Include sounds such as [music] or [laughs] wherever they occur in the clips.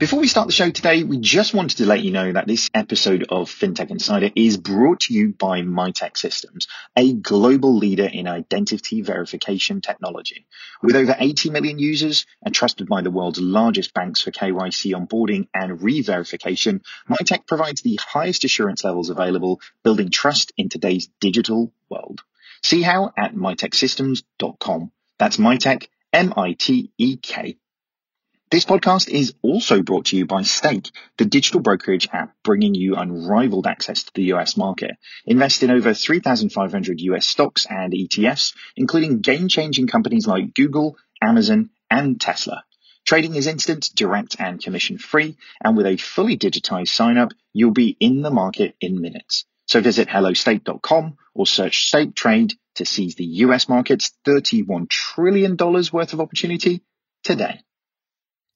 Before we start the show today, we just wanted to let you know that this episode of FinTech Insider is brought to you by Mitek Systems, a global leader in identity verification technology. With over 80 million users and trusted by the world's largest banks for KYC onboarding and re-verification, Mitek provides the highest assurance levels available, building trust in today's digital world. See how at miteksystems.com. That's Mitek, M-I-T-E-K this podcast is also brought to you by Stake, the digital brokerage app bringing you unrivaled access to the US market. Invest in over 3,500 US stocks and ETFs, including game-changing companies like Google, Amazon, and Tesla. Trading is instant, direct, and commission-free, and with a fully digitized sign-up, you'll be in the market in minutes. So visit hellostake.com or search Stake Trade to seize the US market's $31 trillion worth of opportunity today.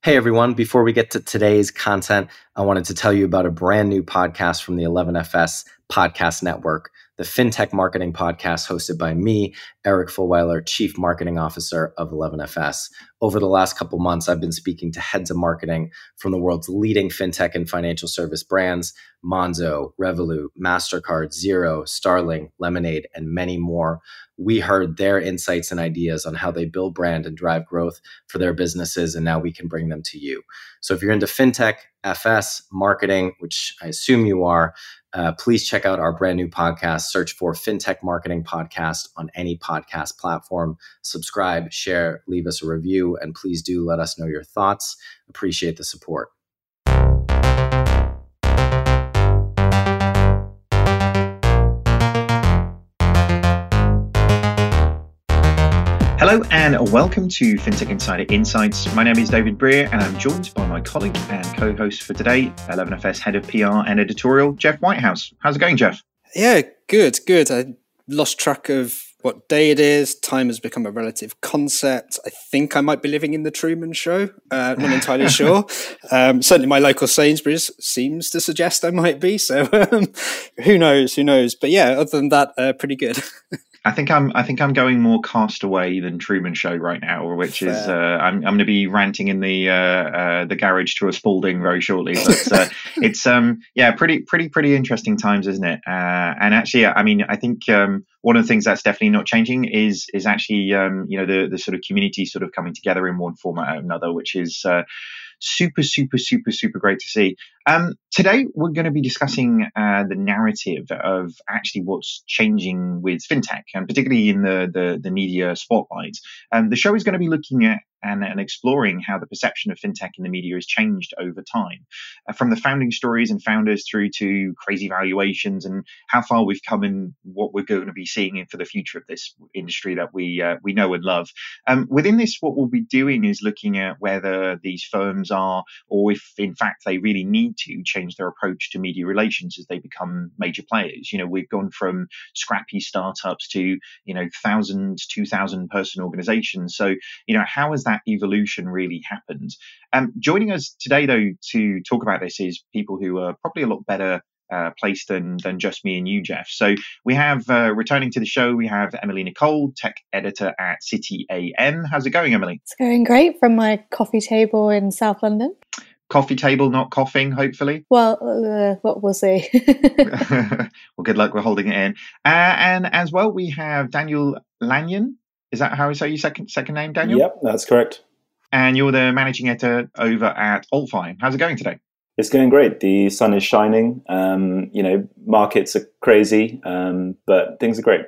Hey everyone, before we get to today's content, I wanted to tell you about a brand new podcast from the 11FS Podcast Network the FinTech Marketing Podcast, hosted by me, Eric Fulweiler, Chief Marketing Officer of 11FS. Over the last couple months, I've been speaking to heads of marketing from the world's leading fintech and financial service brands Monzo, Revolut, MasterCard, Xero, Starling, Lemonade, and many more. We heard their insights and ideas on how they build brand and drive growth for their businesses, and now we can bring them to you. So if you're into fintech, FS, marketing, which I assume you are, uh, please check out our brand new podcast. Search for FinTech Marketing Podcast on any podcast platform. Subscribe, share, leave us a review, and please do let us know your thoughts. Appreciate the support. Hello and welcome to FinTech Insider Insights. My name is David Brear and I'm joined by my colleague and co-host for today, 11FS Head of PR and Editorial, Jeff Whitehouse. How's it going, Jeff? Yeah, good, good. I lost track of what day it is. Time has become a relative concept. I think I might be living in the Truman Show. Uh, not [laughs] entirely sure. Um, certainly, my local Sainsbury's seems to suggest I might be. So, [laughs] um, who knows? Who knows? But yeah, other than that, uh, pretty good. [laughs] I think I'm I think I'm going more Castaway than Truman Show right now, which Fair. is uh, I'm I'm going to be ranting in the uh, uh, the garage to a Spalding very shortly. But uh, [laughs] it's um yeah pretty pretty pretty interesting times, isn't it? Uh, and actually, I mean, I think um, one of the things that's definitely not changing is is actually um, you know the the sort of community sort of coming together in one format or another, which is uh, super, super, super, super great to see. Um, today, we're going to be discussing uh, the narrative of actually what's changing with fintech, and particularly in the the, the media spotlight. Um, the show is going to be looking at and, and exploring how the perception of fintech in the media has changed over time, uh, from the founding stories and founders through to crazy valuations and how far we've come and what we're going to be seeing in for the future of this industry that we uh, we know and love. Um, within this, what we'll be doing is looking at whether these firms are, or if in fact they really need to change their approach to media relations as they become major players. You know, we've gone from scrappy startups to you know thousand, two thousand person organizations. So you know, how has that that evolution really happened. Um, joining us today, though, to talk about this is people who are probably a lot better uh, placed than than just me and you, Jeff. So we have uh, returning to the show, we have Emily Nicolle, tech editor at City AM. How's it going, Emily? It's going great from my coffee table in South London. Coffee table, not coughing, hopefully. Well, uh, what we'll see. [laughs] well, good luck. We're holding it in. Uh, and as well, we have Daniel Lanyon. Is that how I say your second second name, Daniel? Yep, that's correct. And you're the managing editor over at AltFi. How's it going today? It's going great. The sun is shining. Um, you know, markets are crazy, um, but things are great.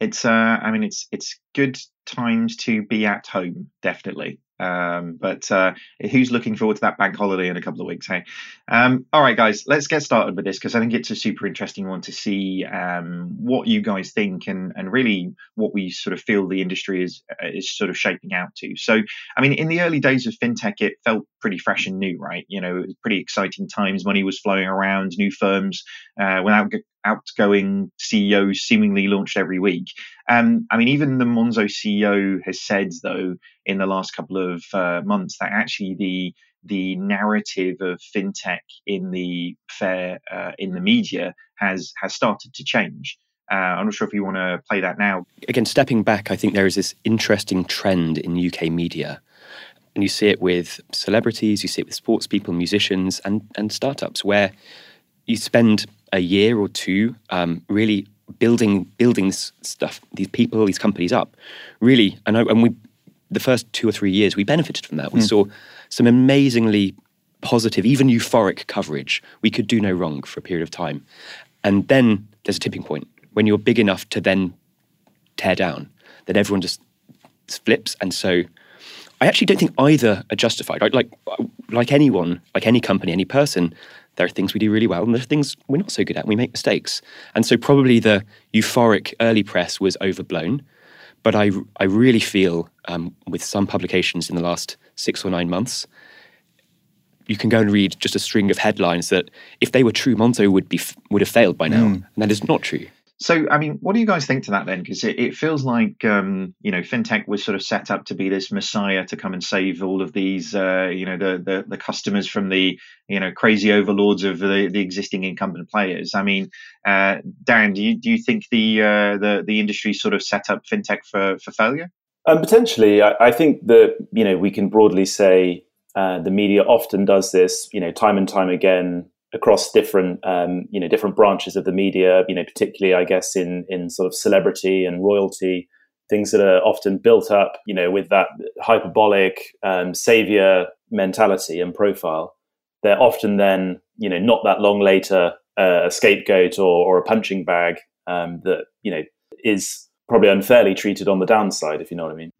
It's, uh, I mean, it's it's good times to be at home, definitely. Um, but uh, who's looking forward to that bank holiday in a couple of weeks? Hey, um, all right, guys, let's get started with this because I think it's a super interesting one to see um, what you guys think and and really what we sort of feel the industry is is sort of shaping out to. So, I mean, in the early days of fintech, it felt pretty fresh and new, right? You know, it was pretty exciting times. Money was flowing around, new firms uh, without outgoing CEOs seemingly launched every week. Um, I mean, even the Monzo CEO has said, though, in the last couple of uh, months, that actually the the narrative of fintech in the fair uh, in the media has has started to change. Uh, I'm not sure if you want to play that now. Again, stepping back, I think there is this interesting trend in UK media and you see it with celebrities, you see it with sports people, musicians, and and startups, where you spend a year or two um, really building building this stuff, these people, these companies up, really. And I, and we, the first two or three years, we benefited from that. We mm. saw some amazingly positive, even euphoric coverage. We could do no wrong for a period of time, and then there's a tipping point when you're big enough to then tear down. That everyone just flips, and so. I actually don't think either are justified. Like, like anyone, like any company, any person, there are things we do really well, and there are things we're not so good at. We make mistakes, and so probably the euphoric early press was overblown. But I, I really feel um, with some publications in the last six or nine months, you can go and read just a string of headlines that, if they were true, Monzo would be would have failed by now, mm. and that is not true. So, I mean, what do you guys think to that then? Because it, it, feels like, um, you know, fintech was sort of set up to be this messiah to come and save all of these, uh, you know, the, the, the customers from the, you know, crazy overlords of the, the existing incumbent players. I mean, uh, Darren, do you do you think the uh, the the industry sort of set up fintech for for failure? Um, potentially, I, I think that you know we can broadly say uh, the media often does this, you know, time and time again across different um, you know different branches of the media you know particularly i guess in in sort of celebrity and royalty things that are often built up you know with that hyperbolic um, savior mentality and profile. They're often then you know not that long later uh, a scapegoat or, or a punching bag um, that you know is probably unfairly treated on the downside if you know what i mean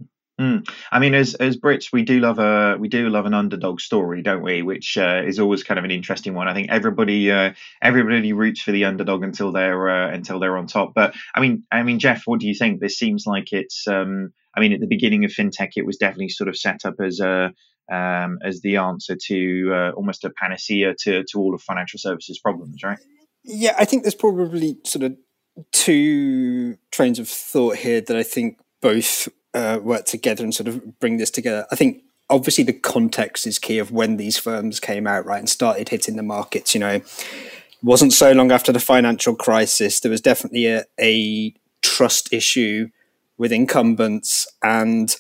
Mm. I mean, as as Brits, we do love a we do love an underdog story, don't we? Which uh, is always kind of an interesting one. I think everybody uh, everybody roots for the underdog until they're uh, until they're on top. But I mean, I mean, Jeff, what do you think? This seems like it's. Um, I mean, at the beginning of fintech, it was definitely sort of set up as a um, as the answer to uh, almost a panacea to to all of financial services problems, right? Yeah, I think there's probably sort of two trains of thought here that I think both uh, work together and sort of bring this together. I think obviously the context is key of when these firms came out, right, and started hitting the markets. You know, it wasn't so long after the financial crisis. There was definitely a, a trust issue with incumbents, and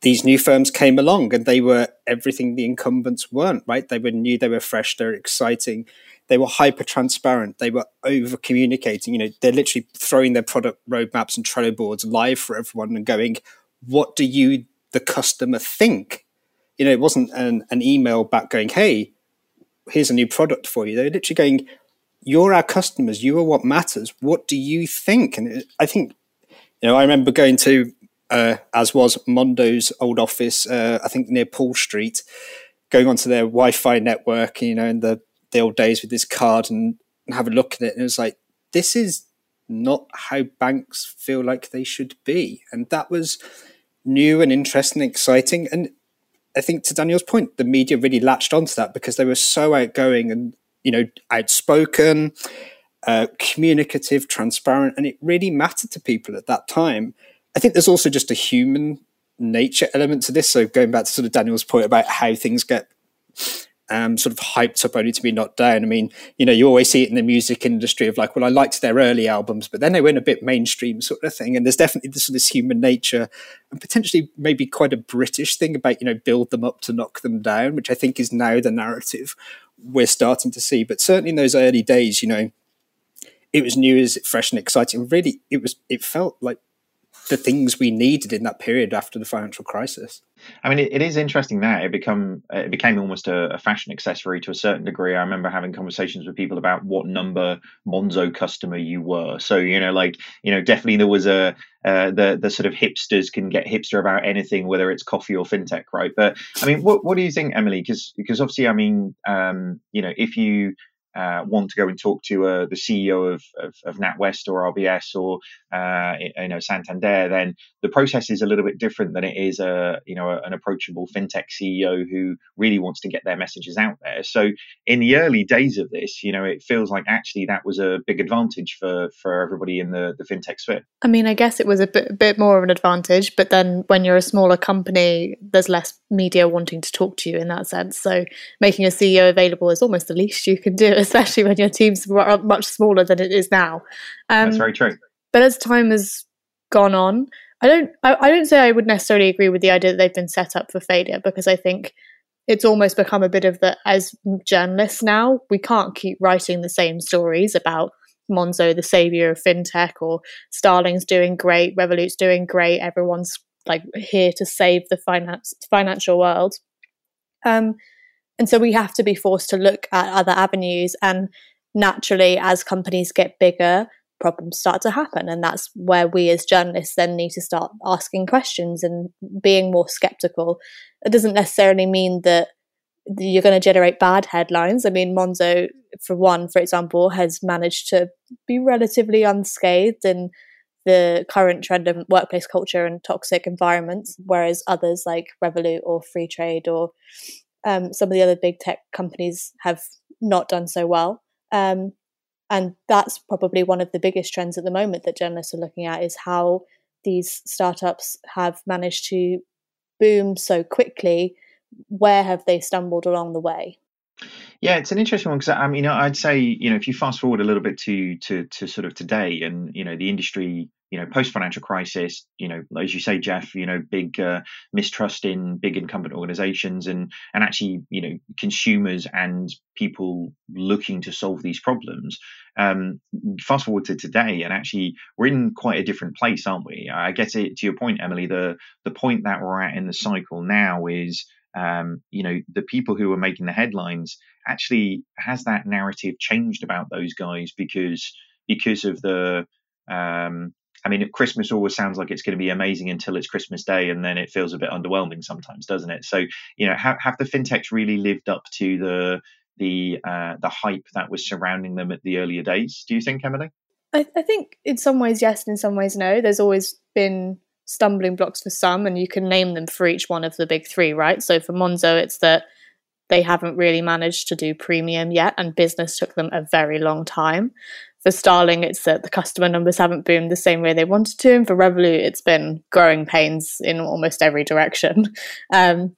these new firms came along, and they were everything the incumbents weren't. Right, they were new, they were fresh, they were exciting they were hyper transparent. They were over communicating. You know, they're literally throwing their product roadmaps and Trello boards live for everyone and going, "What do you, the customer, think?" You know, it wasn't an, an email back going, "Hey, here's a new product for you." They're literally going, "You're our customers. You are what matters. What do you think?" And I think, you know, I remember going to uh, as was Mondo's old office, uh, I think near Paul Street, going onto their Wi-Fi network, you know, and the the old days with this card and, and have a look at it. And it was like, this is not how banks feel like they should be. And that was new and interesting and exciting. And I think to Daniel's point, the media really latched onto that because they were so outgoing and, you know, outspoken, uh, communicative, transparent, and it really mattered to people at that time. I think there's also just a human nature element to this. So going back to sort of Daniel's point about how things get um, sort of hyped up only to be knocked down. I mean, you know, you always see it in the music industry of like, well, I liked their early albums, but then they went a bit mainstream sort of thing. And there's definitely this, this human nature and potentially maybe quite a British thing about, you know, build them up to knock them down, which I think is now the narrative we're starting to see. But certainly in those early days, you know, it was new, as fresh and exciting. Really, it was, it felt like the things we needed in that period after the financial crisis. I mean, it, it is interesting that it become it became almost a, a, fashion accessory to a certain degree. I remember having conversations with people about what number Monzo customer you were. So you know, like you know, definitely there was a uh, the the sort of hipsters can get hipster about anything, whether it's coffee or fintech, right? But I mean, what what do you think, Emily? Because because obviously, I mean, um, you know, if you uh, want to go and talk to uh, the CEO of, of, of, NatWest or RBS or uh, you know Santander, then the process is a little bit different than it is a you know an approachable fintech CEO who really wants to get their messages out there. So in the early days of this, you know, it feels like actually that was a big advantage for for everybody in the the fintech sphere. I mean, I guess it was a bit, bit more of an advantage, but then when you're a smaller company, there's less media wanting to talk to you in that sense. So making a CEO available is almost the least you can do especially when your team's much smaller than it is now. Um, That's very true. But as time has gone on, I don't. I, I don't say I would necessarily agree with the idea that they've been set up for failure because I think it's almost become a bit of the as journalists now we can't keep writing the same stories about Monzo, the savior of fintech, or Starling's doing great, Revolut's doing great. Everyone's like here to save the finance financial world. Um, and so we have to be forced to look at other avenues. And naturally, as companies get bigger, problems start to happen. And that's where we as journalists then need to start asking questions and being more skeptical. It doesn't necessarily mean that you're going to generate bad headlines. I mean, Monzo, for one, for example, has managed to be relatively unscathed in the current trend of workplace culture and toxic environments, whereas others like Revolut or Freetrade or um, some of the other big tech companies have not done so well. Um, and that's probably one of the biggest trends at the moment that journalists are looking at is how these startups have managed to boom so quickly where have they stumbled along the way? Yeah, it's an interesting one because I mean, I'd say you know if you fast forward a little bit to to to sort of today, and you know the industry, you know, post financial crisis, you know, as you say, Jeff, you know, big uh, mistrust in big incumbent organisations, and and actually, you know, consumers and people looking to solve these problems. Um, fast forward to today, and actually, we're in quite a different place, aren't we? I guess it to your point, Emily. The the point that we're at in the cycle now is um, you know, the people who are making the headlines actually has that narrative changed about those guys because because of the um, I mean, Christmas always sounds like it's going to be amazing until it's Christmas Day, and then it feels a bit underwhelming sometimes, doesn't it? So, you know, have, have the fintechs really lived up to the the uh, the hype that was surrounding them at the earlier days? Do you think, Emily? I, I think in some ways yes, and in some ways no. There's always been stumbling blocks for some, and you can name them for each one of the big three, right? So for Monzo, it's that they haven't really managed to do premium yet, and business took them a very long time. For Starling, it's that the customer numbers haven't boomed the same way they wanted to, and for Revolut, it's been growing pains in almost every direction. [laughs] Um,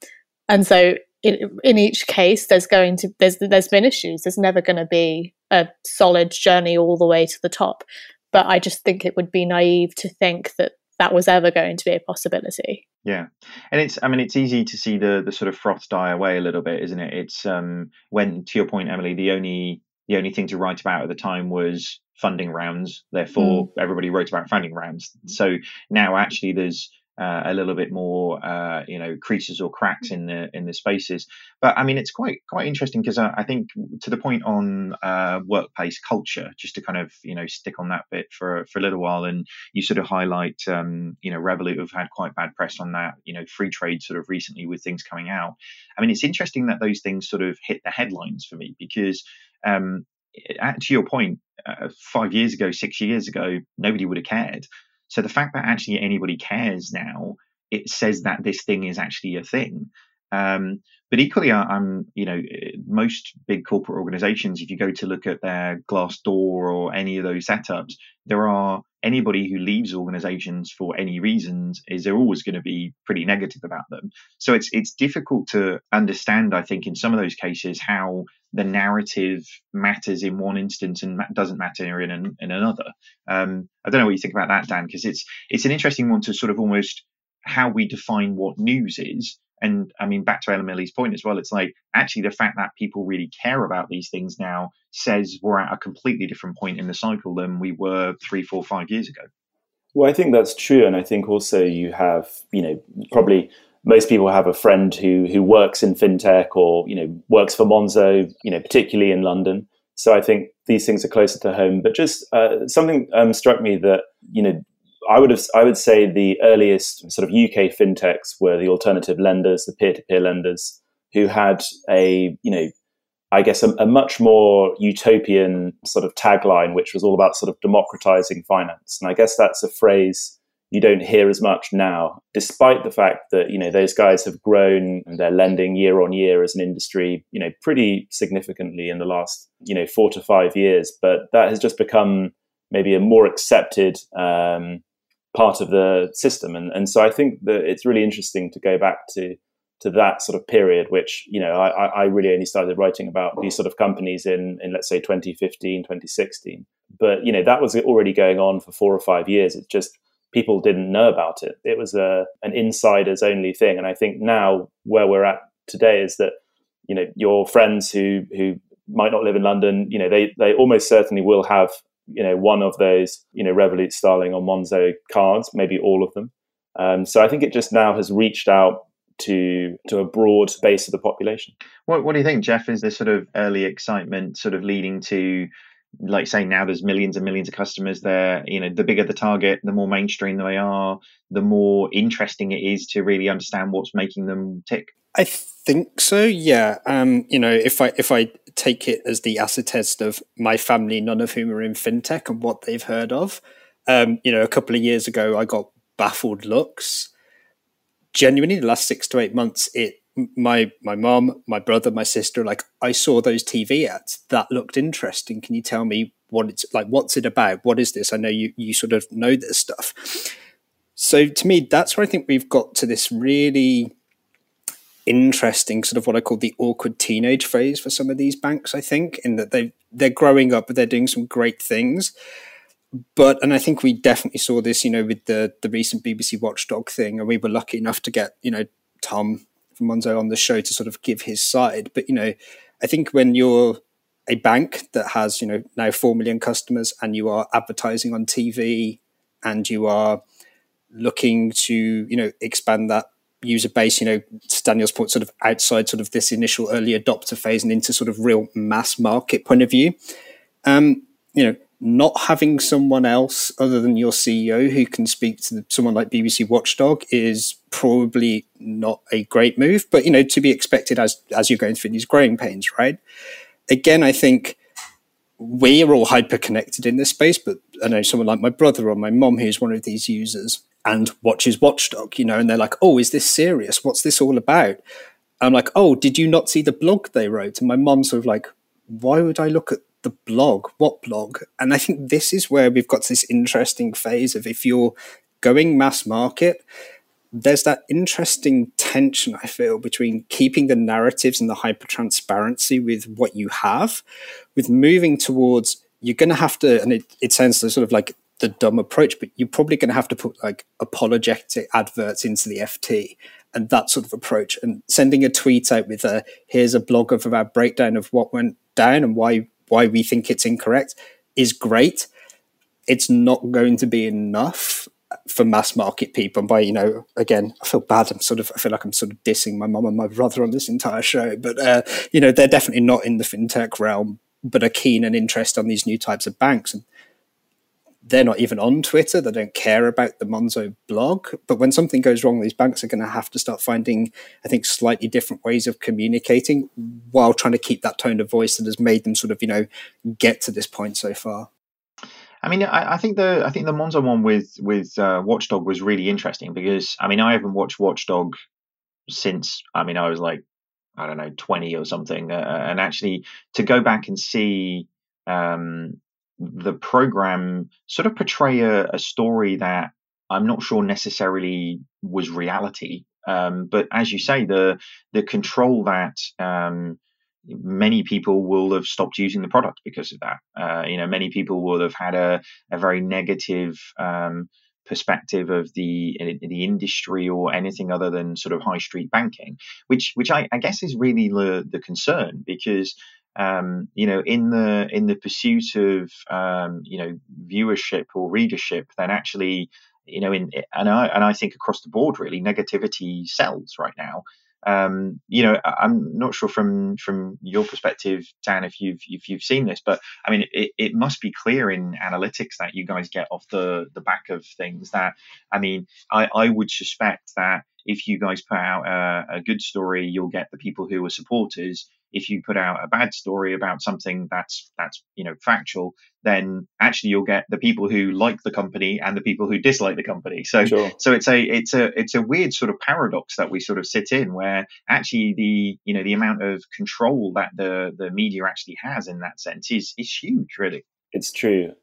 and so, in, in each case, there's going to there's there's been issues. There's never going to be a solid journey all the way to the top. But I just think it would be naive to think that that was ever going to be a possibility. Yeah, and it's I mean it's easy to see the the sort of froth die away a little bit, isn't it? It's um when to your point, Emily, the only the only thing to write about at the time was funding rounds. Therefore, mm. everybody wrote about funding rounds. So now actually there's uh, a little bit more, uh, you know, creases or cracks in the in the spaces. But I mean, it's quite quite interesting because I, I, think to the point on uh, workplace culture, just to kind of you know stick on that bit for for a little while, and you sort of highlight, um, you know, Revolut have had quite bad press on that, you know, Freetrade sort of recently with things coming out. I mean, it's interesting that those things sort of hit the headlines for me because. Um, to your point, uh, five years ago, six years ago, nobody would have cared. So the fact that actually anybody cares now, it says that this thing is actually a thing. Um, but equally, I'm, you know, most big corporate organizations, if you go to look at their Glassdoor or any of those setups, there are anybody who leaves organizations for any reasons is they're always going to be pretty negative about them. So it's it's difficult to understand, I think, in some of those cases how the narrative matters in one instance and doesn't matter in an, in another. Um, I don't know what you think about that, Dan, because it's it's an interesting one to sort of almost how we define what news is. And I mean, back to Emily's point as well, it's like actually the fact that people really care about these things now says we're at a completely different point in the cycle than we were three, four, five years ago. Well, I think that's true, and I think also you have, you know, probably most people have a friend who who works in fintech or you know works for Monzo, you know, particularly in London. So I think these things are closer to home. But just uh, something um, struck me that you know I would have I would say the earliest sort of UK fintechs were the alternative lenders, the peer to peer lenders, who had a you know I guess a, a, much more utopian sort of tagline, which was all about sort of democratizing finance. And I guess that's a phrase you don't hear as much now, despite the fact that you know those guys have grown and they're lending year on year as an industry, you know, pretty significantly in the last you know four to five years. But that has just become maybe a more accepted um, part of the system, and and so I think that it's really interesting to go back to to that sort of period, which you know I, I really only started writing about these sort of companies in in let's say 2015, 2016. But you know that was already going on for four or five years. It's just people didn't know about it. It was a an insiders only thing. And I think now where we're at today is that you know your friends who who might not live in London, you know, they they almost certainly will have you know one of those you know Revolut, Starling, or Monzo cards, maybe all of them. Um, so I think it just now has reached out to to a broad base of the population. What What do you think, Jeff? Is this sort of early excitement sort of leading to like say now there's millions and millions of customers there you know the bigger the target the more mainstream they are the more interesting it is to really understand what's making them tick. I think so yeah. Um you know if i if i take it as the acid test of my family none of whom are in fintech and what they've heard of um you know a couple of years ago i got baffled looks. Genuinely the last six to eight months it my my mom my brother my sister like i saw those tv ads that looked interesting. Can you tell me what it's like what's it about? What is this? I know you you sort of know this stuff. So to me that's where i think we've got to this really interesting sort of what i call the awkward teenage phase for some of these banks i think in that they they're growing up but they're doing some great things. But and I think we definitely saw this, you know, with the the recent BBC Watchdog thing, and we were lucky enough to get you know Tom Monzo on the show to sort of give his side. But you know, I think when you're a bank that has you know now four million customers and you are advertising on TV and you are looking to you know expand that user base, you know, Daniel's point, sort of outside sort of this initial early adopter phase and into sort of real mass market point of view. Um, you know, not having someone else other than your CEO who can speak to someone like BBC Watchdog is probably not a great move, but you know to be expected as as you're going through these growing pains, right? Again, I think we are all hyper connected in this space, but I know someone like my brother or my mom who's one of these users and watches Watchdog, you know, and they're like, "Oh, is this serious? What's this all about?" I'm like, "Oh, did you not see the blog they wrote?" And my mom's sort of like, "Why would I look at the blog. What blog? And I think this is where we've got this interesting phase of if you're going mass market, there's that interesting tension I feel between keeping the narratives and the hyper transparency with what you have, with moving towards you're going to have to, and it, it sounds sort of like the dumb approach, but you're probably going to have to put like apologetic adverts into the FT and that sort of approach and sending a tweet out with a here's a blog of our breakdown of what went down and why why we think it's incorrect is great. It's not going to be enough for mass market people. And by, you know, again, I feel bad. I'm sort of, I feel like I'm sort of dissing my mum and my brother on this entire show, but, uh, you know, they're definitely not in the fintech realm, but are keen and interested on these new types of banks. And they're not even on Twitter. They don't care about the Monzo blog. But when something goes wrong, these banks are going to have to start finding, I think, slightly different ways of communicating while trying to keep that tone of voice that has made them sort of, you know, get to this point so far. I mean, I, I think the I think the Monzo one with with uh, Watchdog was really interesting because I mean I haven't watched Watchdog since I mean I was like I don't know twenty or something, uh, and actually to go back and see um, the program sort of portray a, a, story that I'm not sure necessarily was reality. Um, but as you say, the the control that um, many people will have stopped using the product because of that. Uh, you know, many people will have had a, a very negative um, perspective of the the industry or anything other than sort of high street banking, which which I, I guess is really the the concern because um, you know, in the in the pursuit of um, you know viewership or readership, then actually, you know, in and I and I think across the board, really, negativity sells right now. Um, you know, I'm not sure from from your perspective, Dan, if you've if you've seen this, but I mean, it, it must be clear in analytics that you guys get off the the back of things. That I mean, I I would suspect that if you guys put out a, a good story, you'll get the people who are supporters if you put out a bad story about something that's that's you know factual then actually you'll get the people who like the company and the people who dislike the company. So sure. so it's a it's a it's a weird sort of paradox that we sort of sit in where actually the you know the amount of control that the the media actually has in that sense is is huge really. It's true.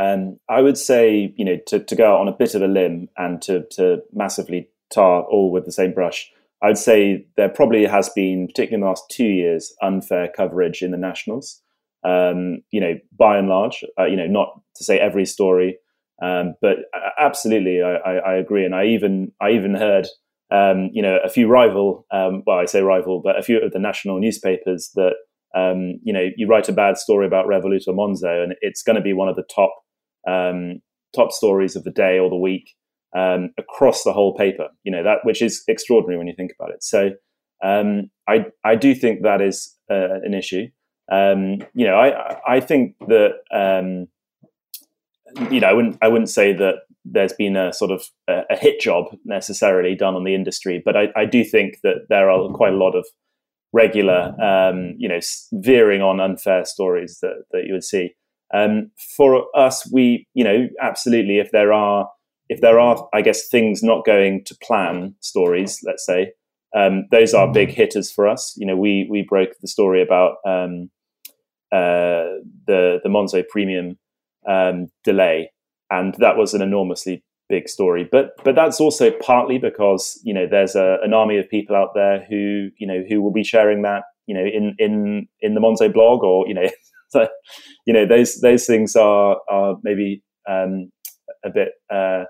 Um, I would say, you know, to, to go on a bit of a limb and to, to massively tar all with the same brush, I would say there probably has been, particularly in the last two years, unfair coverage in the nationals. Um, you know, by and large, uh, you know, not to say every story, Um, but absolutely, I, I, I, agree, and I even I even heard um, you know a few rival, um, well, I say rival, but a few of the national newspapers that um, you know you write a bad story about Revolut or Monzo, and it's going to be one of the top um, top stories of the day or the week um, across the whole paper. You know that, which is extraordinary when you think about it. So I I do think that is uh, an issue. you know, I I think that you know, I wouldn't I wouldn't say that there's been a sort of a, a hit job necessarily done on the industry, but I, I, do think that there are quite a lot of regular, um, you know, veering on unfair stories that that you would see. Um, for us, we, you know, absolutely, if there are if there are, I guess, things not going to plan stories, let's say, um, those are big hitters for us. You know, we we broke the story about um, uh, the the Monzo Premium um, delay, and that was an enormously big story. But but that's also partly because you know there's a, an army of people out there who you know who will be sharing that you know in in in the Monzo blog or you know [laughs] so, you know those those things are are maybe um, a bit uh,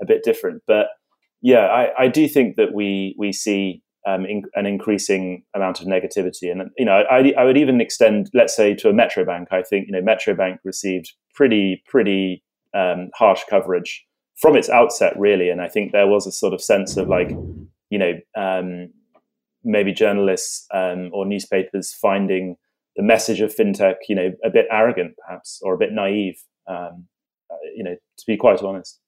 a bit different. But yeah, I, I do think that we we see um, in, an increasing amount of negativity. And you know, I, I, would even extend, let's say, to a Metro Bank. I think you know, Metro Bank received pretty pretty um, harsh coverage from its outset, really. And I think there was a sort of sense of like, you know, um, maybe journalists um, or newspapers finding the message of fintech, you know, a bit arrogant, perhaps, or a bit naive. Um, uh, you know, to be quite honest.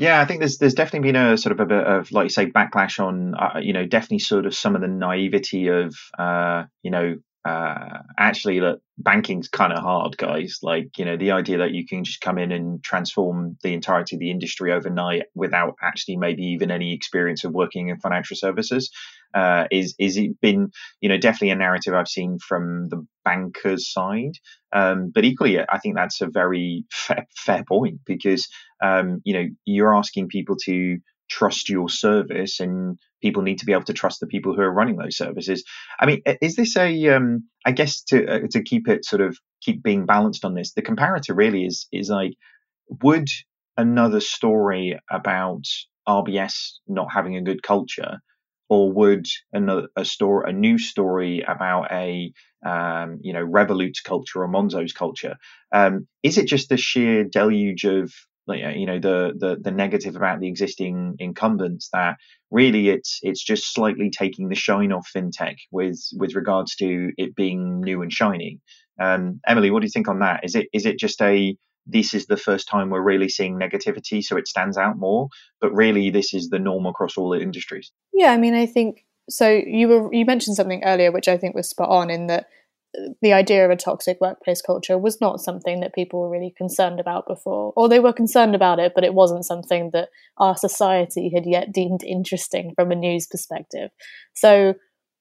Yeah, I think there's there's definitely been a sort of a bit of like you say backlash on uh, you know definitely sort of some of the naivety of uh, you know uh, actually that banking's kind of hard, guys. Like you know the idea that you can just come in and transform the entirety of the industry overnight without actually maybe even any experience of working in financial services uh, is is it been you know definitely a narrative I've seen from the bankers side. Um, but equally, I think that's a very [laughs] fair, fair point because um, you know you're asking people to trust your service and people need to be able to trust the people who are running those services i mean is this a um, I guess to uh, to keep it sort of keep being balanced on this the comparator really is is like would another story about rbs not having a good culture or would a story a new story about a um, you know Revolut's culture or Monzo's culture? Um, is it just the sheer deluge of you know the, the the negative about the existing incumbents that really it's it's just slightly taking the shine off fintech with with regards to it being new and shiny? Um, emily what do you think on that? Is it is it just a this is the first time we're really seeing negativity, so it stands out more. But really, this is the norm across all the industries. Yeah, I mean, I think so. You were you mentioned something earlier, which I think was spot on in that uh, the idea of a toxic workplace culture was not something that people were really concerned about before, or they were concerned about it, but it wasn't something that our society had yet deemed interesting from a news perspective. So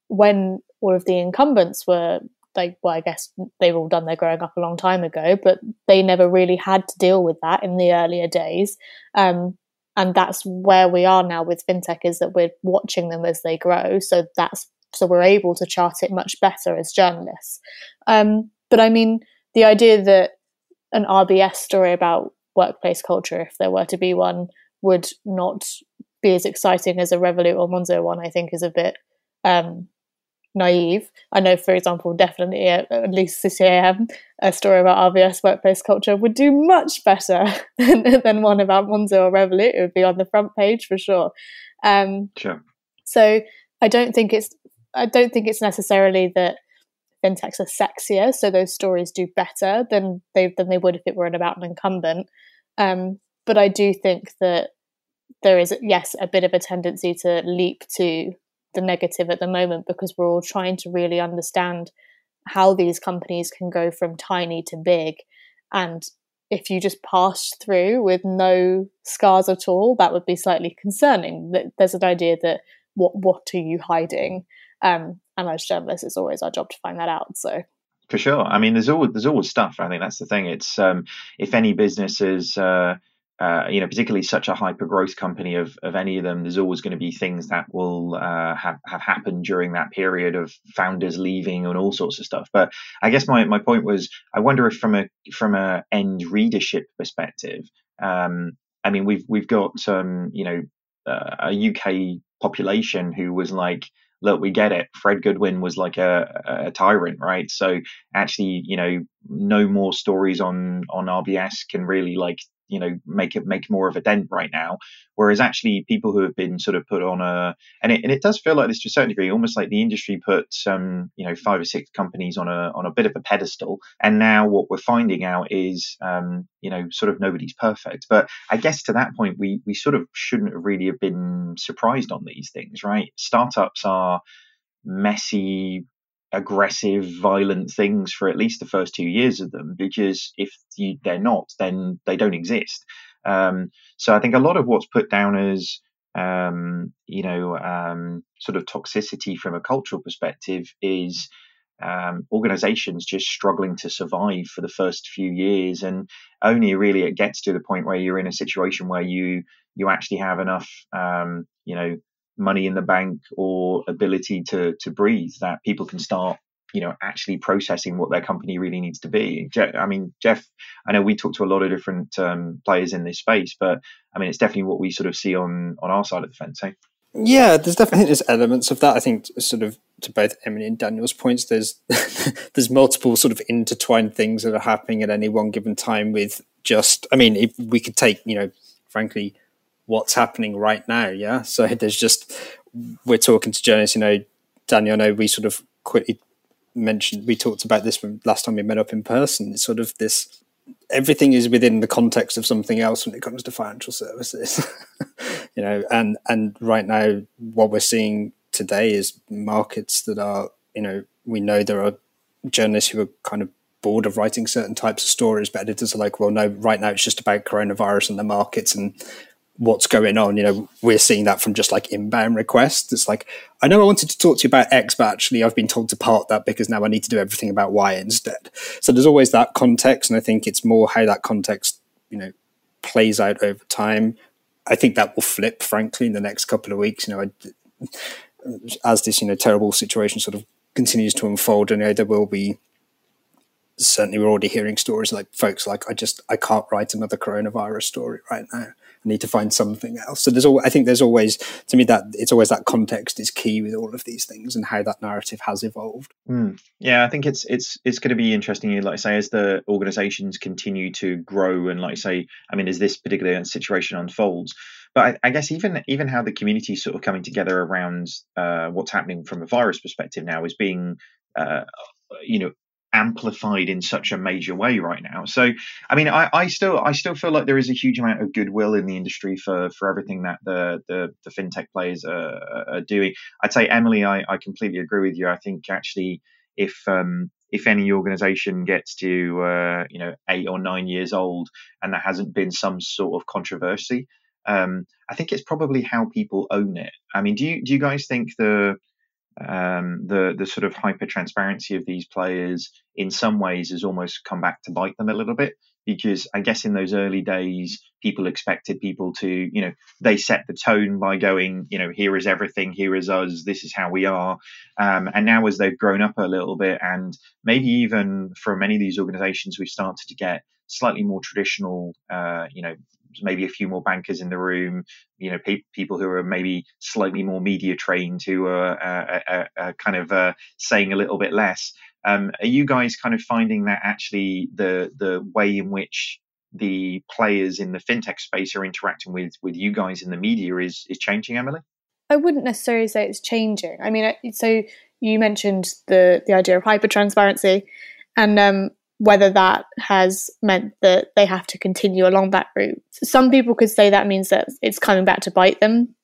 when all of the incumbents were like well i guess they've all done their growing up a long time ago but they never really had to deal with that in the earlier days. Um, and that's where we are now with fintech is that we're watching them as they grow. So that's so we're able to chart it much better as journalists. Um, but i mean the idea that an rbs story about workplace culture if there were to be one would not be as exciting as a revolut or monzo one i think is a bit um, naive. I know, for example, definitely at, at least City AM, a story about RBS workplace culture would do much better [laughs] than, than one about Monzo or Revolut. It would be on the front page for sure. Um, sure. So I don't think it's I don't think it's necessarily that fintechs are sexier, so those stories do better than they than they would if it were about an incumbent. Um, but I do think that there is yes a bit of a tendency to leap to the negative at the moment because we're all trying to really understand how these companies can go from tiny to big. And if you just pass through with no scars at all that would be slightly concerning. There's an idea that what what are you hiding? Um, and as journalists it's always our job to find that out so. For sure. I mean there's always there's always stuff i think that's the thing. It's um, if any business is uh, uh, you know, particularly such a hyper growth company of, of any of them, there's always going to be things that will uh, have, have happened during that period of founders leaving and all sorts of stuff. But I guess my, my point was, I wonder if from a from a end readership perspective, um, I mean, we've we've got um, you know uh, a UK population who was like, look, we get it. Fred Goodwin was like a, a tyrant, right? So actually, you know, no more stories on on RBS can really like you know make it make more of a dent right now. Whereas actually people who have been sort of put on a and it, and it does feel like this to a certain degree almost like the industry put um you know five or six companies on a on a bit of a pedestal. And now what we're finding out is um you know sort of nobody's perfect. But i guess to that point we we sort of shouldn't have really have been surprised on these things right? Startups are messy aggressive, violent things for at least the first two years of them, because if you, they're not, then they don't exist. Um, so I think a lot of what's put down as um, you know um, sort of toxicity from a cultural perspective is um, organizations just struggling to survive for the first few years, and only really it gets to the point where you're in a situation where you you actually have enough um, you know money in the bank or ability to to breathe that people can start you know actually processing what their company really needs to be i mean jeff i know we talk to a lot of different um, players in this space but i mean it's definitely what we sort of see on on our side of the fence eh? yeah there's definitely there's elements of that i think sort of to both emily and daniel's points there's [laughs] there's multiple sort of intertwined things that are happening at any one given time with just i mean if we could take you know frankly what's happening right now. Yeah. So there's just, we're talking to journalists, you know, Daniel, I know we sort of quickly mentioned, we talked about this when last time we met up in person. It's sort of this, everything is within the context of something else when it comes to financial services, [laughs] you know, and, and right now what we're seeing today is markets that are, you know, we know there are journalists who are kind of bored of writing certain types of stories, but editors are like, well, no, right now it's just about coronavirus and the markets and what's going on. You know, we're seeing that from just like inbound requests. It's like, I know I wanted to talk to you about X, but actually I've been told to part that because now I need to do everything about Y instead. So there's always that context. And I think it's more how that context, you know, plays out over time. I think that will flip, frankly, in the next couple of weeks. You know, I, as this, you know, terrible situation sort of continues to unfold, I know there will be certainly we're already hearing stories like folks like I just I can't write another coronavirus story right now. I need to find something else. So there's all I think there's always to me that it's always that context is key with all of these things and how that narrative has evolved. Mm. Yeah, I think it's it's it's going to be interesting. Like I say, as the organisations continue to grow and like I say, I mean, as this particular situation unfolds. But I, I guess even even how the community sort of coming together around uh, what's happening from a virus perspective now is being uh, you know amplified in such a major way right now. So, I mean, I, I still I still feel like there is a huge amount of goodwill in the industry for for everything that the the, the fintech players are, are, doing. I'd say Emily, I, I completely agree with you. I think actually, if um, if any organization gets to uh, you know eight or nine years old and there hasn't been some sort of controversy, um, I think it's probably how people own it. I mean, do you do you guys think the um, the the sort of hyper transparency of these players in some ways has almost come back to bite them a little bit because I guess in those early days people expected people to you know they set the tone by going you know here is everything here is us this is how we are. Um, and now as they've grown up a little bit and maybe even for many of these organizations we've started to get slightly more traditional uh, you know maybe a few more bankers in the room, you know, pe- people who are maybe slightly more media trained, who are uh, uh, uh, kind of uh, saying a little bit less. Um, are you guys kind of finding that actually the the way in which the players in the fintech space are interacting with with you guys in the media is is changing, Emily? I wouldn't necessarily say it's changing. I mean, so you mentioned the the idea of hyper transparency, and um, whether that has meant that they have to continue along that route. Some people could say that means that it's coming back to bite them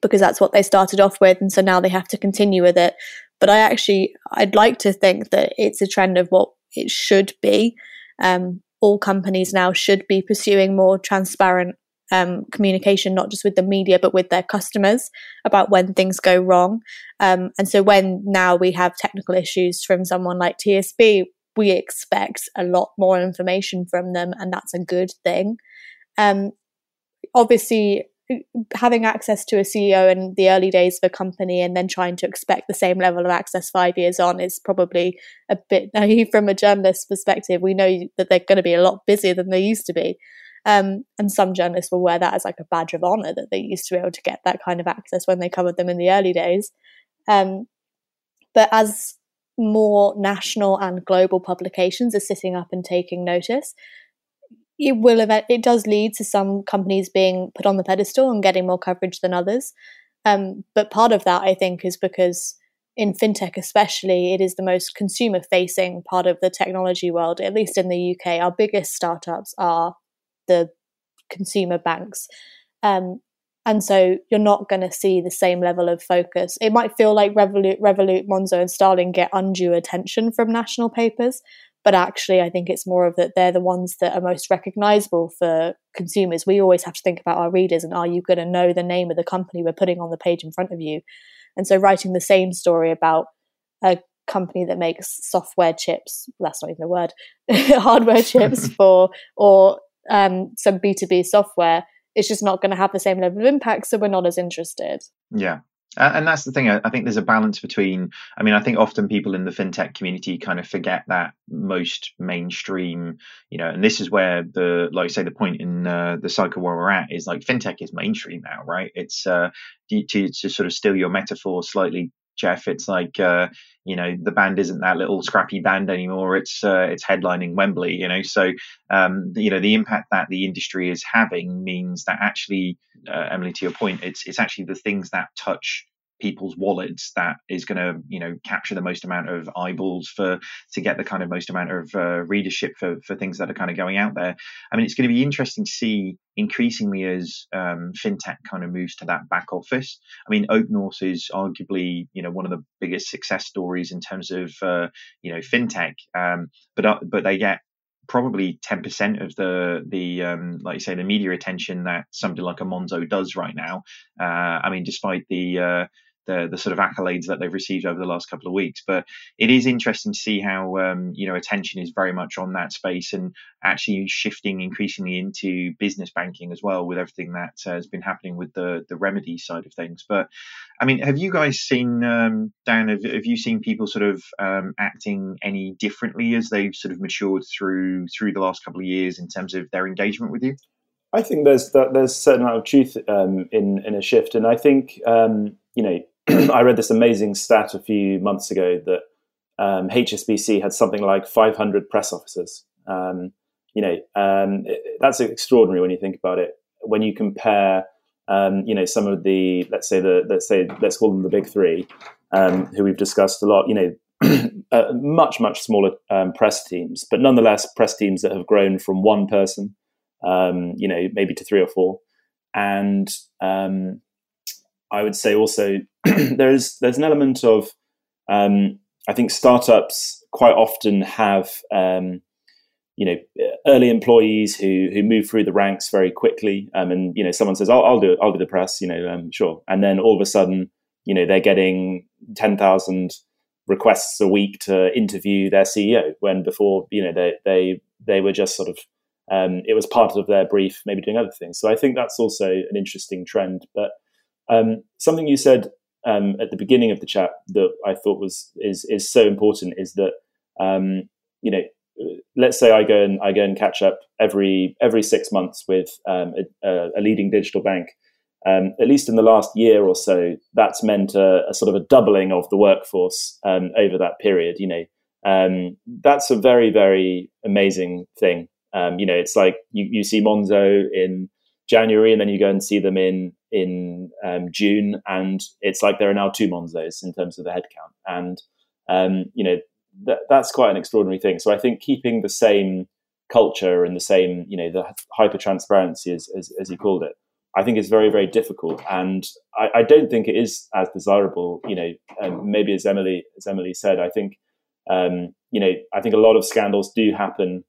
because that's what they started off with, and so now they have to continue with it. But I actually, I'd like to think that it's a trend of what it should be. Um, all companies now should be pursuing more transparent um, communication, not just with the media, but with their customers about when things go wrong. Um, and so when now we have technical issues from someone like TSB, we expect a lot more information from them, and that's a good thing. Um, obviously, having access to a CEO in the early days of a company and then trying to expect the same level of access five years on is probably a bit [laughs] naive from a journalist's perspective. We know that they're going to be a lot busier than they used to be. Um, and some journalists will wear that as like a badge of honor that they used to be able to get that kind of access when they covered them in the early days. Um, but as more national and global publications are sitting up and taking notice, it will event, it does lead to some companies being put on the pedestal and getting more coverage than others. Um, but part of that, I think, is because in fintech, especially, it is the most consumer facing part of the technology world, at least in the UK. Our biggest startups are the consumer banks. Um, and so you're not going to see the same level of focus. It might feel like Revolut, Revolut, Monzo, and Starling get undue attention from national papers, but actually, I think it's more of that they're the ones that are most recognizable for consumers. We always have to think about our readers and are you going to know the name of the company we're putting on the page in front of you? And so, writing the same story about a company that makes software chips, that's not even a word, [laughs] hardware [laughs] chips for, or um, some B2B software it's just not going to have the same level of impact. So we're not as interested. Yeah. And that's the thing. I think there's a balance between. I mean, I think often people in the fintech community kind of forget that most mainstream, you know, and this is where the, like say, the point in uh, the cycle where we're at is like fintech is mainstream now, right? It's uh, to, to sort of steal your metaphor slightly Jeff. It's like uh, you know the band isn't that little scrappy band anymore. It's uh, it's headlining Wembley. You know, so um, you know the impact that the industry is having means that actually, uh, Emily, to your point, it's it's actually the things that touch people's wallets that is going to you know capture the most amount of eyeballs for to get the kind of most amount of uh, readership for for things that are kind of going out there i mean it's going to be interesting to see increasingly as um, fintech kind of moves to that back office i mean OakNorth is arguably you know one of the biggest success stories in terms of uh, you know fintech um, but uh, but they get probably 10% of the the um, like you say the media attention that somebody like a Monzo does right now. Uh, I mean, despite the uh, the the sort of accolades that they've received over the last couple of weeks. But it is interesting to see how um, you know attention is very much on that space and actually shifting increasingly into business banking as well with everything that uh, has been happening with the the remedy side of things. But I mean, have you guys seen um, Dan? Have, have you seen people sort of um, acting any differently as they've sort of matured through through the last couple of years in terms of their engagement with you? I think there's there's a certain amount of truth um, in in a shift, and I think um, you know [clears throat] I read this amazing stat a few months ago that um, HSBC had something like 500 press officers. Um, you know, um, that's extraordinary when you think about it. When you compare, um, you know, some of the let's say the let's say let's call them the big three, um, who we've discussed a lot. You know, [clears throat] uh, much much smaller um, press teams, but nonetheless press teams that have grown from one person, you know, maybe to three or four, and I would say also [clears throat] there's there's an element of um, I think startups quite often have um, you know early employees who who move through the ranks very quickly, um, and you know someone says I'll, I'll do it, I'll do the press, you know, um, sure, and then all of a sudden you know they're getting ten thousand requests a week to interview their CEO when before you know they they they were just sort of um, it was part of their brief, maybe doing other things. So I think that's also an interesting trend, but um, something you said um, at the beginning of the chat that I thought was is is so important is that um, you know let's say I go and I go and catch up every every six months with um, a, a, leading digital bank. Um, at least in the last year or so, that's meant a, a sort of a doubling of the workforce um, over that period. You know, that's a very very amazing thing. you know, it's like you, you see Monzo in January, and then you go and see them in in um, June, and it's like there are now two Monzos in terms of the headcount, and um, you know th- that's quite an extraordinary thing. So I think keeping the same culture and the same, you know, the hyper transparency as, as, as you called it, I think is very very difficult, and I, I don't think it is as desirable. You know, um, maybe as Emily as Emily said, I think um, you know I think a lot of scandals do happen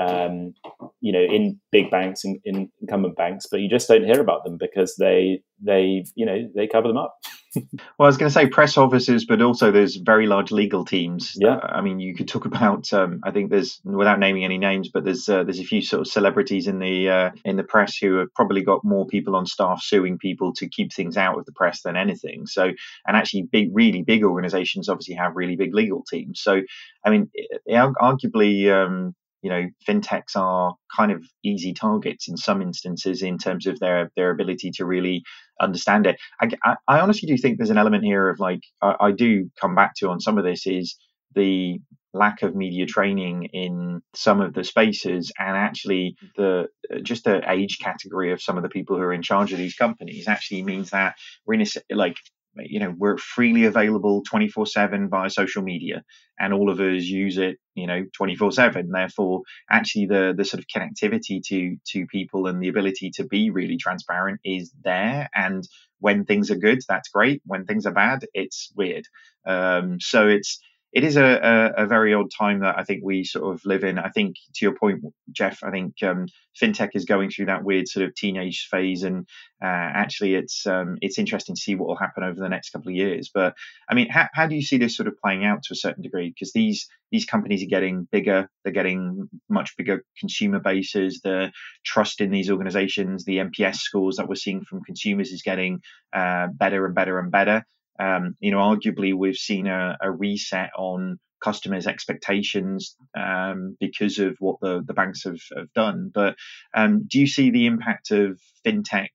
um, you know, in big banks, in, in, incumbent banks, but you just don't hear about them because they they you know they cover them up. [laughs] well, I was going to say press offices, but also there's very large legal teams. Yeah, I mean, you could talk about. Um, I think there's without naming any names, but there's uh, there's a few sort of celebrities in the uh, in the press who have probably got more people on staff suing people to keep things out of the press than anything. So, and actually, big, really big organisations obviously have really big legal teams. So, I mean, arguably. Um, you know, fintechs are kind of easy targets in some instances in terms of their their ability to really understand it. I, I, honestly do think there's an element here of like I, I do come back to on some of this is the lack of media training in some of the spaces and actually the just the age category of some of the people who are in charge of these companies actually means that we're in a like you know we're freely available 24 7 via social media and all of us use it you know 24 7 therefore actually the the sort of connectivity to to people and the ability to be really transparent is there. And when things are good that's great. When things are bad it's weird. Um, so it's it is a, a, a, very odd time that I think we sort of live in. I think, to your point, Jeff, I think um, fintech is going through that weird sort of teenage phase, and uh, actually, it's um, it's interesting to see what will happen over the next couple of years. But I mean, how, how do you see this sort of playing out to a certain degree? Because these these companies are getting bigger, they're getting much bigger consumer bases. The trust in these organizations, the NPS scores that we're seeing from consumers is getting uh, better and better and better. Um, you know, arguably we've seen a, a reset on customers' expectations um, because of what the, the banks have, have done. But um, do you see the impact of fintech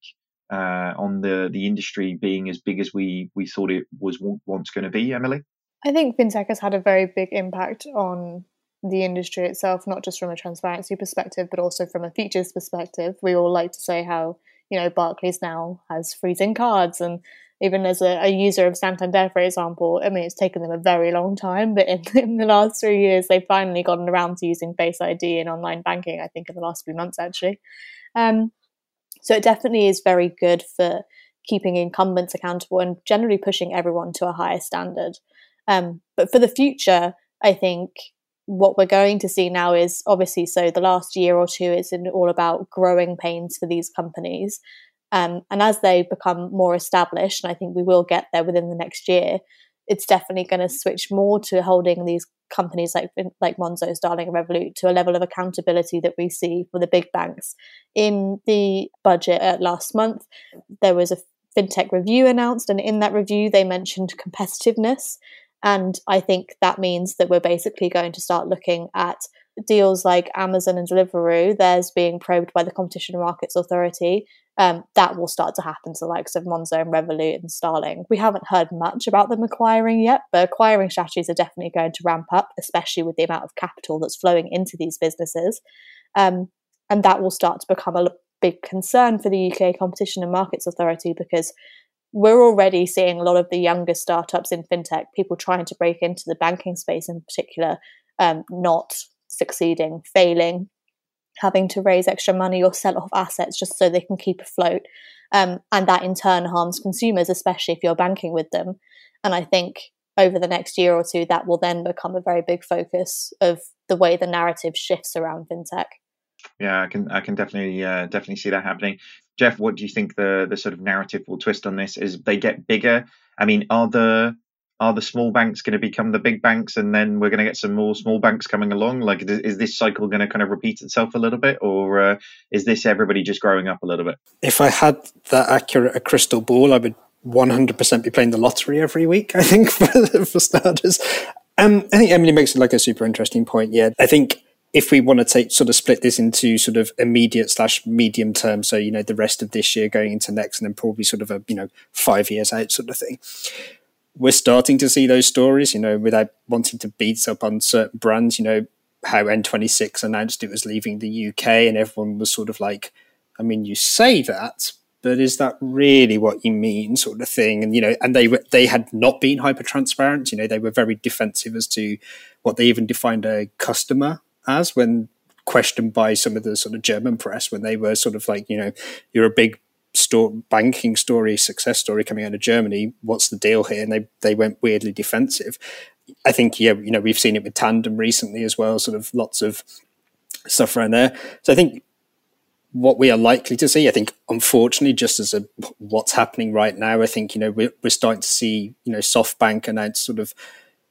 uh, on the, the industry being as big as we, we thought it was once going to be, Emily? I think fintech has had a very big impact on the industry itself, not just from a transparency perspective, but also from a features perspective. We all like to say how, you know, Barclays now has freezing cards and even as a, a, user of Santander, for example, I mean, it's taken them a very long time, but in, [laughs] in, the last three years, they've finally gotten around to using Face ID in online banking, I think, in the last few months, actually. Um, so it definitely is very good for keeping incumbents accountable and generally pushing everyone to a higher standard. Um, but for the future, I think what we're going to see now is obviously so the last year or two is all about growing pains for these companies um, and as they become more established, and I think we will get there within the next year, it's definitely going to switch more to holding these companies like like Monzo, Starling, and Revolut to a level of accountability that we see for the big banks. In the budget uh, last month, there was a fintech review announced, and in that review, they mentioned competitiveness. And I think that means that we're basically going to start looking at deals like Amazon and Deliveroo, theirs being probed by the Competition and Markets Authority, um, that will start to happen to the likes of Monzo and Revolut and Starling. We haven't heard much about them acquiring yet, but acquiring strategies are definitely going to ramp up, especially with the amount of capital that's flowing into these businesses. Um, and that will start to become a big concern for the UK Competition and Markets Authority because we're already seeing a lot of the younger startups in fintech, people trying to break into the banking space in particular, um, not succeeding, failing, having to raise extra money or sell off assets just so they can keep afloat. Um, and that in turn harms consumers, especially if you're banking with them. And I think over the next year or two, that will then become a very big focus of the way the narrative shifts around fintech. Yeah, I can I can definitely uh, definitely see that happening. Jeff, what do you think the the sort of narrative will twist on this? Is they get bigger? I mean, are the are the small banks going to become the big banks and then we're going to get some more small banks coming along? Like is this cycle going to kind of repeat itself a little bit or uh, is this everybody just growing up a little bit? If i had that accurate a crystal ball i would 100% be playing the lottery every week i think [laughs] for, for starters. Um, i think emily makes like a super interesting point yeah. I think if we want to take sort of split this into sort of immediate slash medium term, so you know the rest of this year going into next, and then probably sort of a you know five years out sort of thing we're starting to see those stories, you know, without wanting to beat up on certain brands, you know, how N26 announced it was leaving the UK and everyone was sort of like, I mean, you say that, but is that really what you mean sort of thing? And, you know, and they were, they had not been hyper transparent, you know, they were very defensive as to what they even defined a customer as when questioned by some of the sort of German press when they were sort of like, you know, you're a big store, banking story, success story coming out of Germany. What's the deal here? And they they went weirdly defensive. I think yeah, you know, we've seen it with Tandem recently as well. Sort of lots of stuff around there. So I think what we are likely to see, I think, unfortunately, just as a what's happening right now, I think you know we're, we're starting to see you know SoftBank announce sort of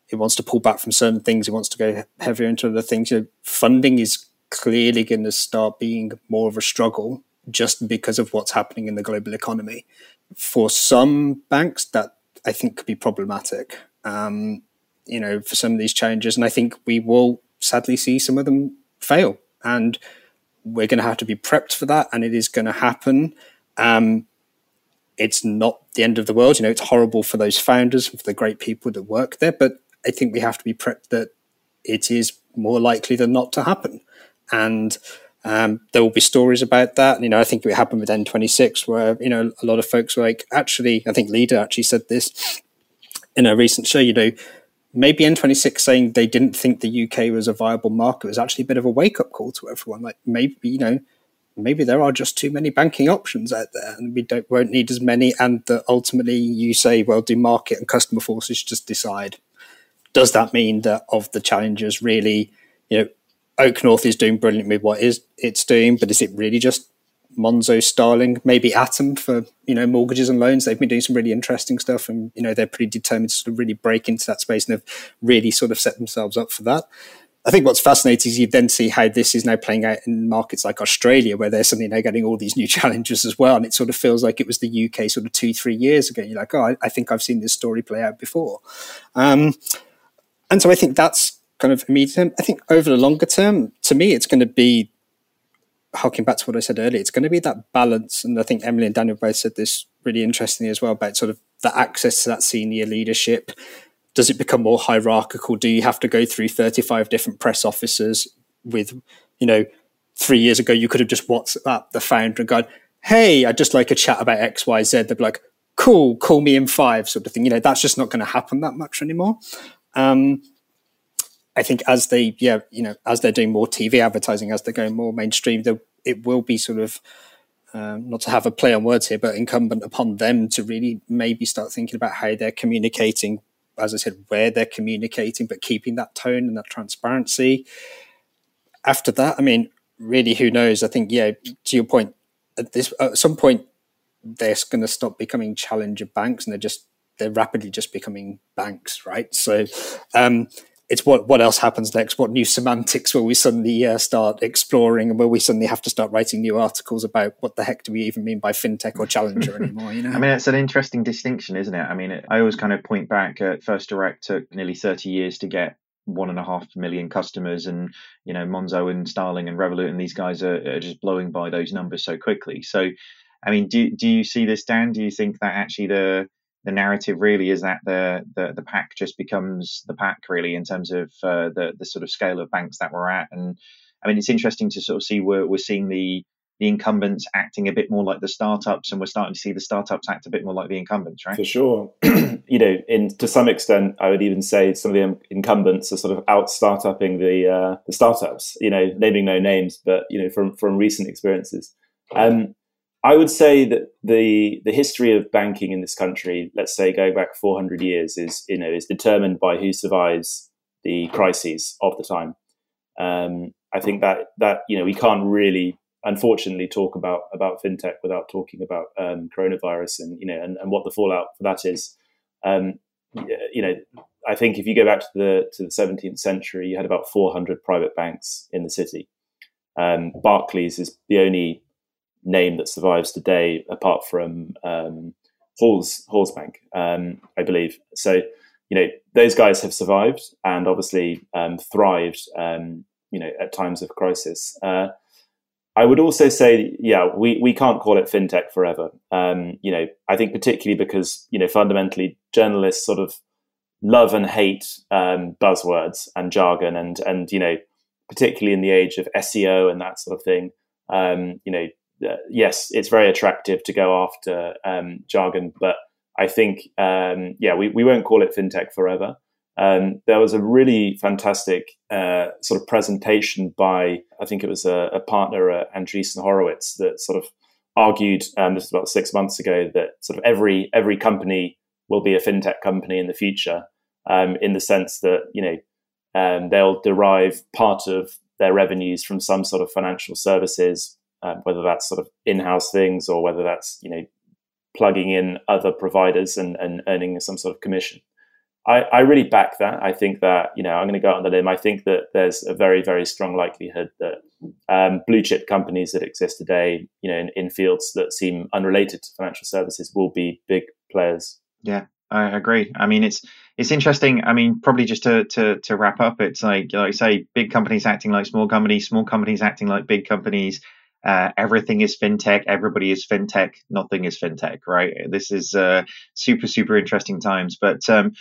it wants to pull back from certain things, it wants to go heavier into other things. You know, funding is clearly going to start being more of a struggle just because of what's happening in the global economy. For some banks, that I think could be problematic. Um, you know, for some of these changes, and I think we will sadly see some of them fail, and we're going to have to be prepped for that, and it is going to happen. Um, it's not the end of the world. You know, it's horrible for those founders and for the great people that work there, but I think we have to be prepped that it is more likely than not to happen. And um, there will be stories about that. You know, I think it happened with N26, where you know a lot of folks were like, actually, I think Leda actually said this in a recent show. You know, maybe N26 saying they didn't think the UK was a viable market was actually a bit of a wake up call to everyone. Like maybe you know, maybe there are just too many banking options out there, and we don't won't need as many. And that ultimately you say, well, do market and customer forces just decide? Does that mean that of the challengers, really, you know? OakNorth is doing brilliant with what is it's doing, but is it really just Monzo, Starling, maybe Atom for you know mortgages and loans? They've been doing some really interesting stuff, and you know they're pretty determined to sort of really break into that space and have really sort of set themselves up for that. I think what's fascinating is you then see how this is now playing out in markets like Australia, where they're suddenly now getting all these new [laughs] challenges as well. And it sort of feels like it was the UK sort of two, three years ago. You're like, oh, I, I think I've seen this story play out before. Um, and so I think that's kind of immediate term. I think over the longer term, to me, it's going to be harking back to what I said earlier. It's going to be that balance, and I think Emily and Daniel both said this really interestingly as well about sort of the access to that senior leadership. Does it become more hierarchical? Do you have to go through thirty-five different press officers? With you know, three years ago, you could have just WhatsApp the founder and gone, "Hey, I'd just like a chat about X, Y, Z." They'd be like, "Cool, call me in five, sort of thing. You know, that's just not going to happen that much anymore. Um, I think as they, yeah, you know, as they're doing more TV advertising, as they're going more mainstream, it will be sort of um, not to have a play on words here, but incumbent upon them to really maybe start thinking about how they're communicating. As I said, where they're communicating, but keeping that tone and that transparency. After that, I mean, really, who knows? I think, yeah, to your point, at this at some point, they're going to stop becoming challenger banks, and they're just they're rapidly just becoming banks, right? So. Um, it's what what else happens next? What new semantics will we suddenly uh, start exploring, and will we suddenly have to start writing new articles about what the heck do we even mean by fintech or challenger [laughs] anymore? You know, I mean, it's an interesting distinction, isn't it? I mean, it, I always kind of point back at First Direct took nearly thirty years to get one and a half million customers, and you know, Monzo and Starling and Revolut and these guys are, are just blowing by those numbers so quickly. So, I mean, do do you see this, Dan? Do you think that actually the the narrative really is that the, the the pack just becomes the pack really in terms of uh, the the sort of scale of banks that we're at. And I mean it's interesting to sort of see we're we're seeing the the incumbents acting a bit more like the startups and we're starting to see the startups act a bit more like the incumbents right? For sure. [clears throat] You know in to some extent i would even say some of the incumbents are sort of out startuping the uh, the startups you know naming no names but you know from from recent experiences. Um, I would say that the the history of banking in this country, let's say going back 400 years, is you know is determined by who survives the crises of the time. Um, I think that that you know we can't really, unfortunately, talk about about fintech without talking about um, coronavirus and you know and, and what the fallout for that is. Um, you know, I think if you go back to the to the 17th century, you had about 400 private banks in the city. Um, Barclays is the only name that survives today, apart from um, Hoare's Hoare's Bank, um, I believe. So, you know, those guys have survived and obviously um, thrived. Um, you know, at times of crisis. Uh, I would also say, yeah, we, we can't call it fintech forever. Um, you know, I think particularly because you know fundamentally journalists sort of love and hate um, buzzwords and jargon, and and you know, particularly in the age of SEO and that sort of thing. Um, you know, uh, yes, it's very attractive to go after um, jargon, but I think, um, yeah, we, we won't call it fintech forever. Um, there was a really fantastic uh, sort of presentation by, I think it was a, a partner at Andreessen Horowitz that sort of argued, um, this was about six months ago, that sort of every every company will be a fintech company in the future, um, in the sense that you know um, they'll derive part of their revenues from some sort of financial services um, whether that's sort of in-house things or whether that's you know plugging in other providers and, and earning some sort of commission. I, I really back that. I think that you know I'm going to go out on the limb. I think that there's a very very strong likelihood that um, blue chip companies that exist today, you know, in, in fields that seem unrelated to financial services, will be big players. Yeah, I agree. I mean, it's it's interesting. I mean, probably just to to to wrap up, it's like like I say, big companies acting like small companies, small companies acting like big companies. Uh, everything is fintech. Everybody is fintech. Nothing is fintech, right? This is uh, super super interesting times. But um,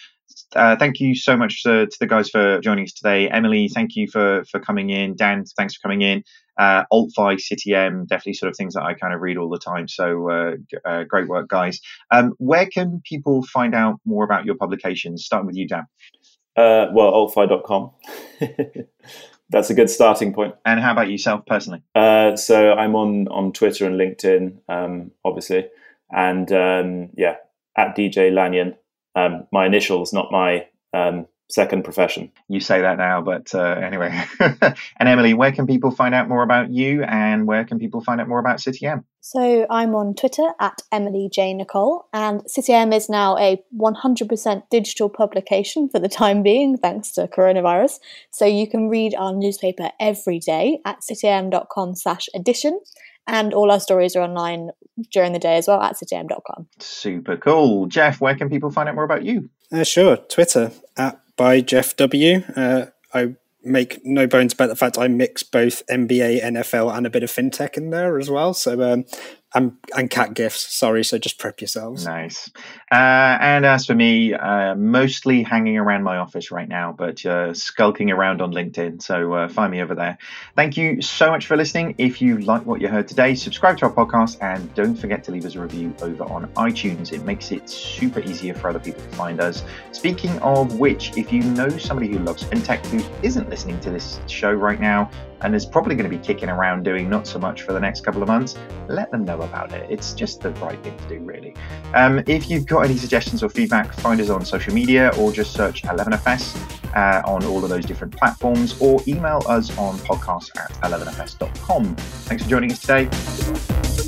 uh, thank you so much to, to, the guys for joining us today. Emily, thank you for for coming in. Dan, thanks for coming in. Uh, AltFi, City AM, definitely sort of things that I kind of read all the time. So uh, uh, great work, guys. Um, where can people find out more about your publications? Starting with you, Dan. Uh, well, altfi.com. [laughs] That's a good starting point. And how about yourself personally? Uh, so I'm on on Twitter and LinkedIn, um, obviously, and um, yeah, at DJ Lanyon um, my initials, not my um, second profession. You say that now, but uh, anyway. [laughs] and Emily, where can people find out more about you and where can people find out more about City AM? So I'm on Twitter at Emily J. Nicolle, and City AM is now a 100% digital publication for the time being, thanks to coronavirus. So you can read our newspaper every day at cityam.com slash edition and all our stories are online during the day as well at cityam.com. Super cool. Jeff, where can people find out more about you? Uh, sure, Twitter at by Jeff W. Uh, I make no bones about the fact I mix both NBA, NFL, and a bit of fintech in there as well. So um, and, and cat gifts. Sorry, so just prep yourselves. Nice. Uh, and as for me, uh, mostly hanging around my office right now, but uh, skulking around on LinkedIn. So uh, find me over there. Thank you so much for listening. If you like what you heard today, subscribe to our podcast and don't forget to leave us a review over on iTunes. It makes it super easier for other people to find us. Speaking of which, if you know somebody who loves fintech who isn't listening to this show right now, and is probably going to be kicking around doing not so much for the next couple of months, let them know about it. It's just the right thing to do, really. Um, if you've got any suggestions or feedback, find us on social media or just search 11FS uh, on all of those different platforms or email us on podcast at 11fs.com. Thanks for joining us today.